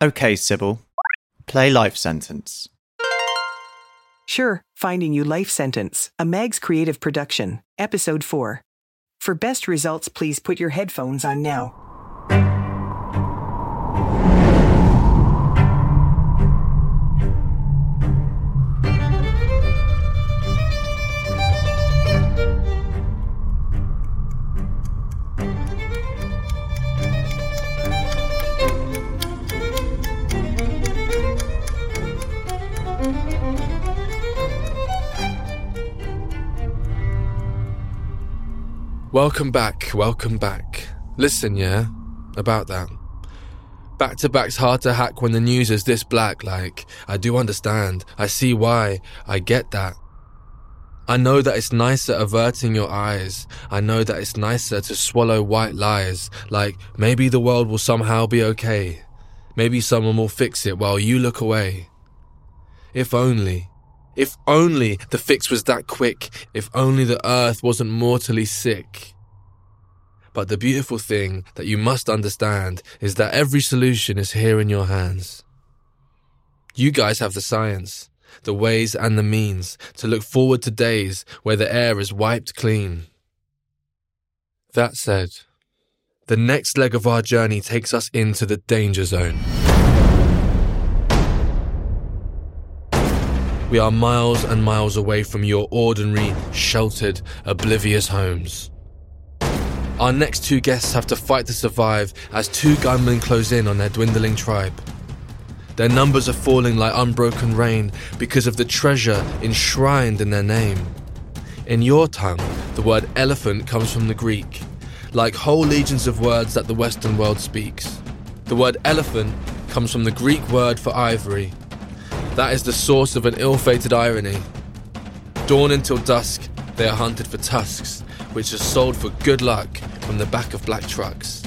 Okay, Sybil. Play Life Sentence. Sure, Finding You Life Sentence, a Mags creative production, Episode 4. For best results, please put your headphones on now. Welcome back, welcome back. Listen, yeah, about that. Back to back's hard to hack when the news is this black, like, I do understand. I see why. I get that. I know that it's nicer averting your eyes. I know that it's nicer to swallow white lies, like, maybe the world will somehow be okay. Maybe someone will fix it while you look away. If only. If only the fix was that quick. If only the earth wasn't mortally sick. But the beautiful thing that you must understand is that every solution is here in your hands. You guys have the science, the ways and the means to look forward to days where the air is wiped clean. That said, the next leg of our journey takes us into the danger zone. We are miles and miles away from your ordinary, sheltered, oblivious homes. Our next two guests have to fight to survive as two gunmen close in on their dwindling tribe. Their numbers are falling like unbroken rain because of the treasure enshrined in their name. In your tongue, the word elephant comes from the Greek, like whole legions of words that the Western world speaks. The word elephant comes from the Greek word for ivory, that is the source of an ill fated irony. Dawn until dusk, they are hunted for tusks, which are sold for good luck from the back of black trucks.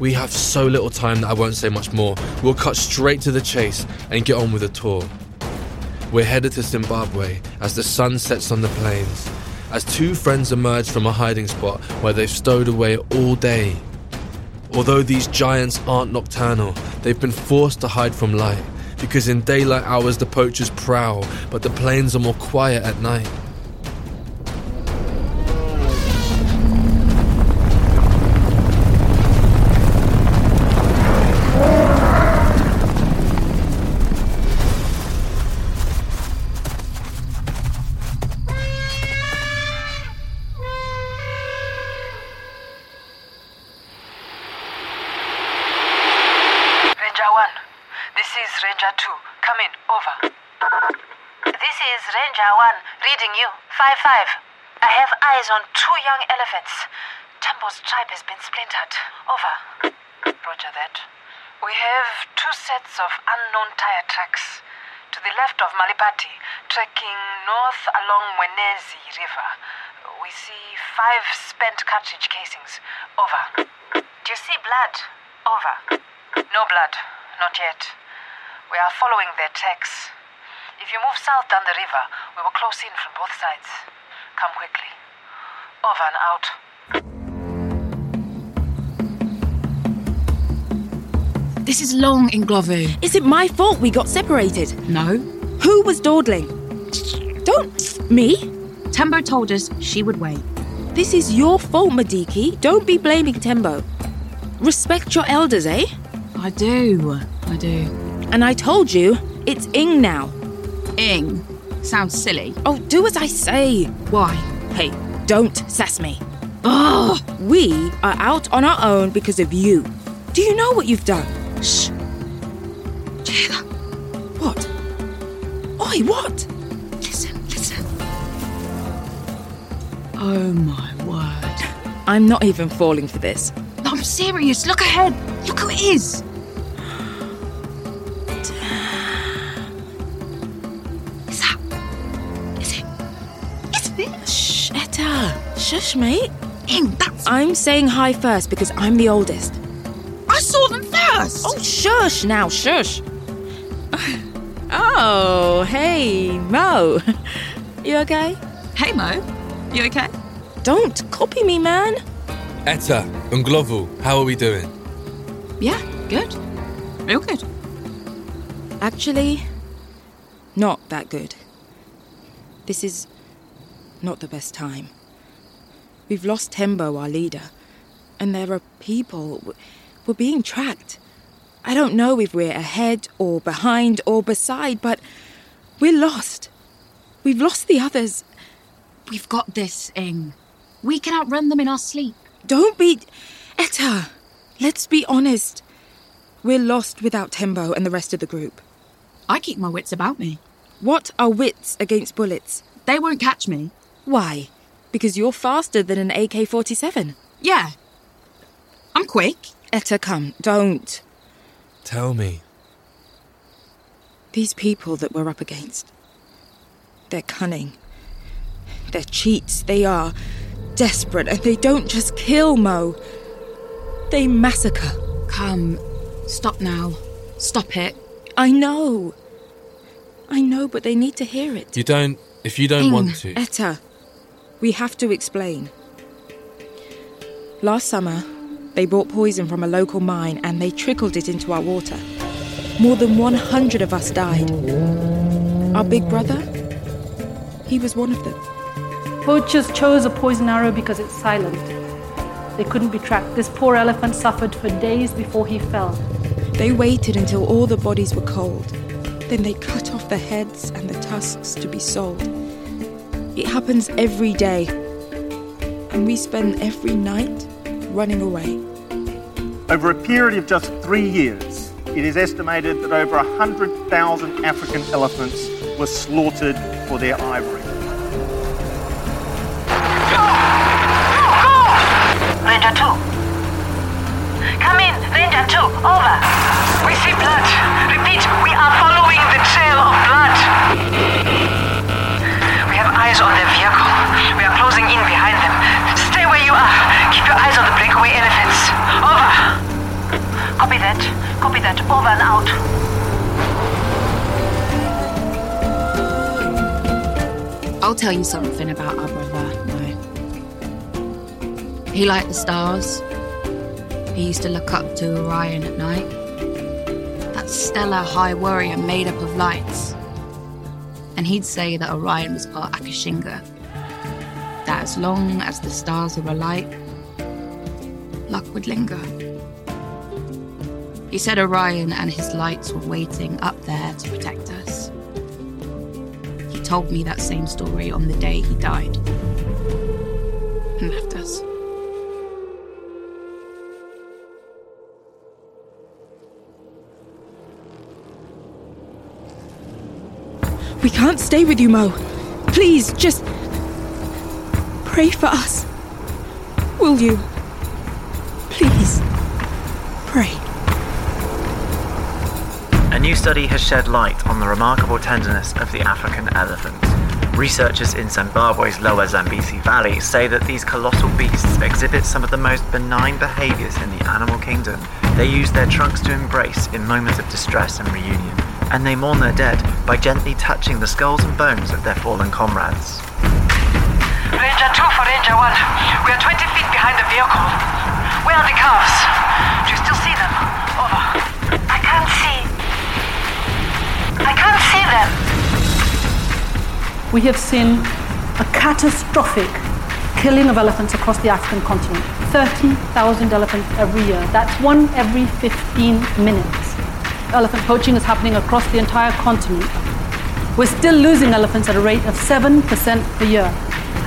We have so little time that I won't say much more. We'll cut straight to the chase and get on with the tour. We're headed to Zimbabwe as the sun sets on the plains, as two friends emerge from a hiding spot where they've stowed away all day. Although these giants aren't nocturnal, they've been forced to hide from light because in daylight hours the poachers prowl, but the plains are more quiet at night. I have eyes on two young elephants. Tembo's tribe has been splintered. Over. Roger that. We have two sets of unknown tire tracks. To the left of Malipati, trekking north along Mwenezi River. We see five spent cartridge casings. Over. Do you see blood? Over. No blood, not yet. We are following their tracks. If you move south down the river, we will close in from both sides. Come quickly. Over and out. This is long in Glovu. Is it my fault we got separated? No. Who was dawdling? Don't. Me? Tembo told us she would wait. This is your fault, Madiki. Don't be blaming Tembo. Respect your elders, eh? I do. I do. And I told you, it's Ing now. Ing. Sounds silly. Oh, do as I say. Why? Hey, don't sass me. Ugh. We are out on our own because of you. Do you know what you've done? Shh. Do you hear that? What? Oi, what? Listen, listen. Oh my word. I'm not even falling for this. I'm serious. Look ahead. Look who it. Is Shush, mate. Ing, that's. I'm saying hi first because I'm the oldest. I saw them first. Oh, shush now, shush. Oh, hey, Mo. You okay? Hey, Mo. You okay? Don't copy me, man. Etta, Inglovu, how are we doing? Yeah, good. Real good. Actually, not that good. This is not the best time. We've lost Tembo, our leader, and there are people. We're being tracked. I don't know if we're ahead or behind or beside, but we're lost. We've lost the others. We've got this, Ing. We can outrun them in our sleep. Don't be. Etta, let's be honest. We're lost without Tembo and the rest of the group. I keep my wits about me. What are wits against bullets? They won't catch me. Why? Because you're faster than an AK 47. Yeah. I'm quick. Etta, come, don't. Tell me. These people that we're up against. They're cunning. They're cheats. They are desperate, and they don't just kill Mo. They massacre. Come. Stop now. Stop it. I know. I know, but they need to hear it. You don't. If you don't Ing. want to. Etta, we have to explain. Last summer, they brought poison from a local mine and they trickled it into our water. More than 100 of us died. Our big brother, he was one of them. Poachers chose a poison arrow because it's silent. They couldn't be tracked. This poor elephant suffered for days before he fell. They waited until all the bodies were cold. Then they cut off the heads and the tusks to be sold. It happens every day. And we spend every night running away. Over a period of just three years, it is estimated that over 100,000 African elephants were slaughtered for their ivory. Over and out. I'll tell you something about our brother. He liked the stars. He used to look up to Orion at night. That stellar high warrior made up of lights. And he'd say that Orion was part Akashinga. That as long as the stars were alight, luck would linger. He said Orion and his lights were waiting up there to protect us. He told me that same story on the day he died and left us. We can't stay with you, Mo. Please, just pray for us. Will you? Please. Pray. A new study has shed light on the remarkable tenderness of the African elephant. Researchers in Zimbabwe's lower Zambezi Valley say that these colossal beasts exhibit some of the most benign behaviors in the animal kingdom. They use their trunks to embrace in moments of distress and reunion, and they mourn their dead by gently touching the skulls and bones of their fallen comrades. Ranger 2 for Ranger 1. We are 20 feet behind the vehicle. Where are the calves? Do you still see them? Over. Them. We have seen a catastrophic killing of elephants across the African continent. 30,000 elephants every year. That's one every 15 minutes. Elephant poaching is happening across the entire continent. We're still losing elephants at a rate of 7% per year.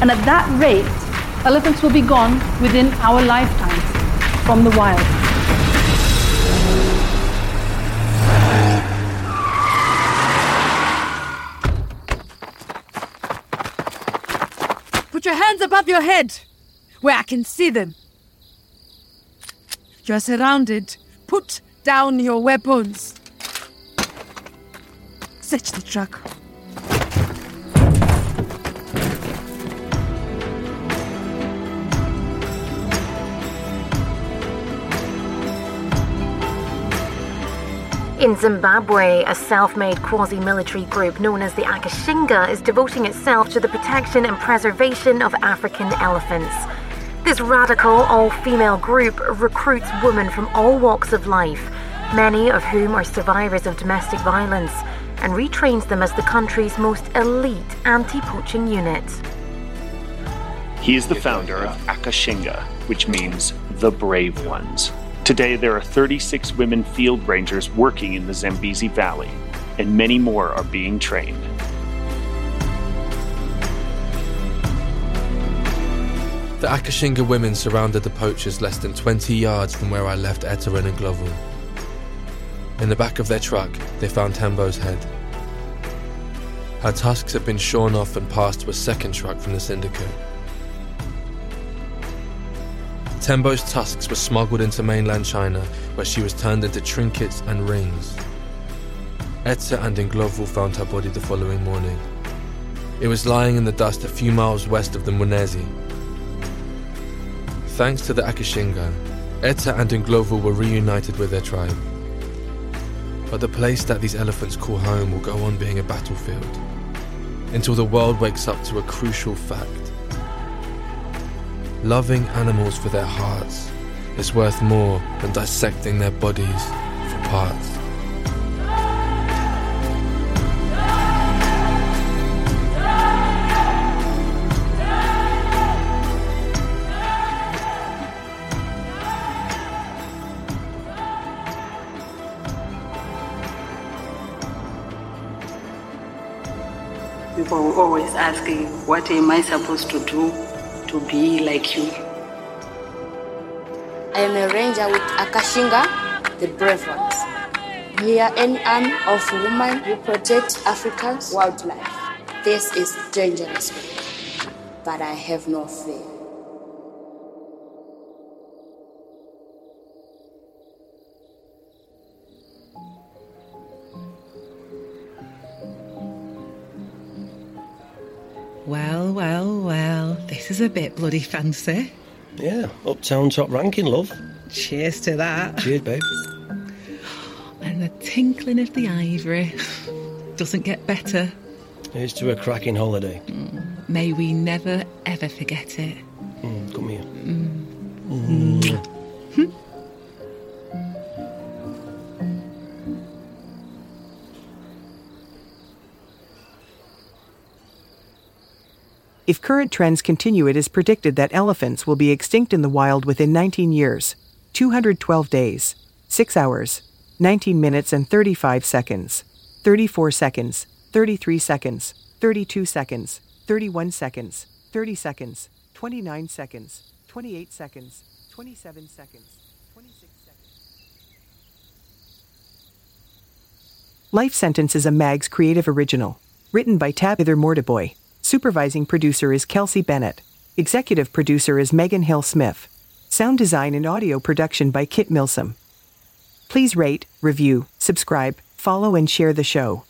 And at that rate, elephants will be gone within our lifetimes from the wild. Put your hands above your head, where I can see them. You're surrounded. Put down your weapons. Search the truck. In Zimbabwe, a self made quasi military group known as the Akashinga is devoting itself to the protection and preservation of African elephants. This radical, all female group recruits women from all walks of life, many of whom are survivors of domestic violence, and retrains them as the country's most elite anti poaching unit. He is the founder of Akashinga, which means the brave ones. Today, there are 36 women field rangers working in the Zambezi Valley, and many more are being trained. The Akashinga women surrounded the poachers less than 20 yards from where I left Etta and Inglovu. In the back of their truck, they found Tembo's head. Her tusks had been shorn off and passed to a second truck from the syndicate. Tembo's tusks were smuggled into mainland China, where she was turned into trinkets and rings. Etta and Inglovu found her body the following morning. It was lying in the dust a few miles west of the Mwenezi. Thanks to the Akashinga, Etta and Inglovu were reunited with their tribe. But the place that these elephants call home will go on being a battlefield until the world wakes up to a crucial fact. Loving animals for their hearts is worth more than dissecting their bodies for parts. People were always asking, What am I supposed to do to be like you? I am a ranger with Akashinga, the brave ones. We are an arm of women who protect Africa's wildlife. This is dangerous work, but I have no fear. This is a bit bloody fancy. Yeah, uptown top ranking, love. Cheers to that. Cheers, babe. And the tinkling of the ivory doesn't get better. Here's to a cracking holiday. May we never ever forget it. Mm. If current trends continue, it is predicted that elephants will be extinct in the wild within 19 years, 212 days, 6 hours, 19 minutes and 35 seconds, 34 seconds, 33 seconds, 32 seconds, 31 seconds, 30 seconds, 29 seconds, 28 seconds, 27 seconds, 26 seconds. Life Sentence is a Mags creative original, written by Tabitha Mortiboy. Supervising producer is Kelsey Bennett. Executive producer is Megan Hill Smith. Sound design and audio production by Kit Milsom. Please rate, review, subscribe, follow, and share the show.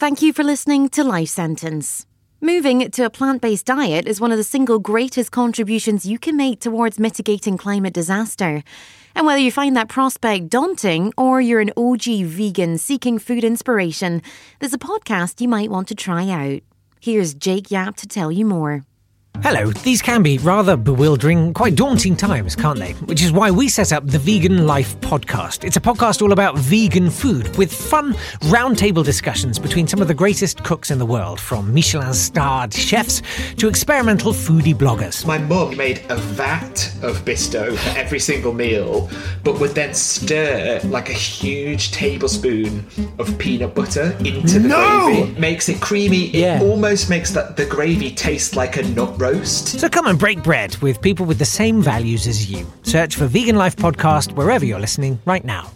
Thank you for listening to Life Sentence. Moving to a plant based diet is one of the single greatest contributions you can make towards mitigating climate disaster. And whether you find that prospect daunting or you're an OG vegan seeking food inspiration, there's a podcast you might want to try out. Here's Jake Yap to tell you more. Hello, these can be rather bewildering, quite daunting times, can't they? Which is why we set up the Vegan Life podcast. It's a podcast all about vegan food with fun roundtable discussions between some of the greatest cooks in the world, from Michelin starred chefs to experimental foodie bloggers. My mum made a vat of Bisto for every single meal, but would then stir like a huge tablespoon of peanut butter into the No! gravy. Makes it creamy. It almost makes the, the gravy taste like a nut roast. So come and break bread with people with the same values as you. Search for Vegan Life Podcast wherever you're listening right now.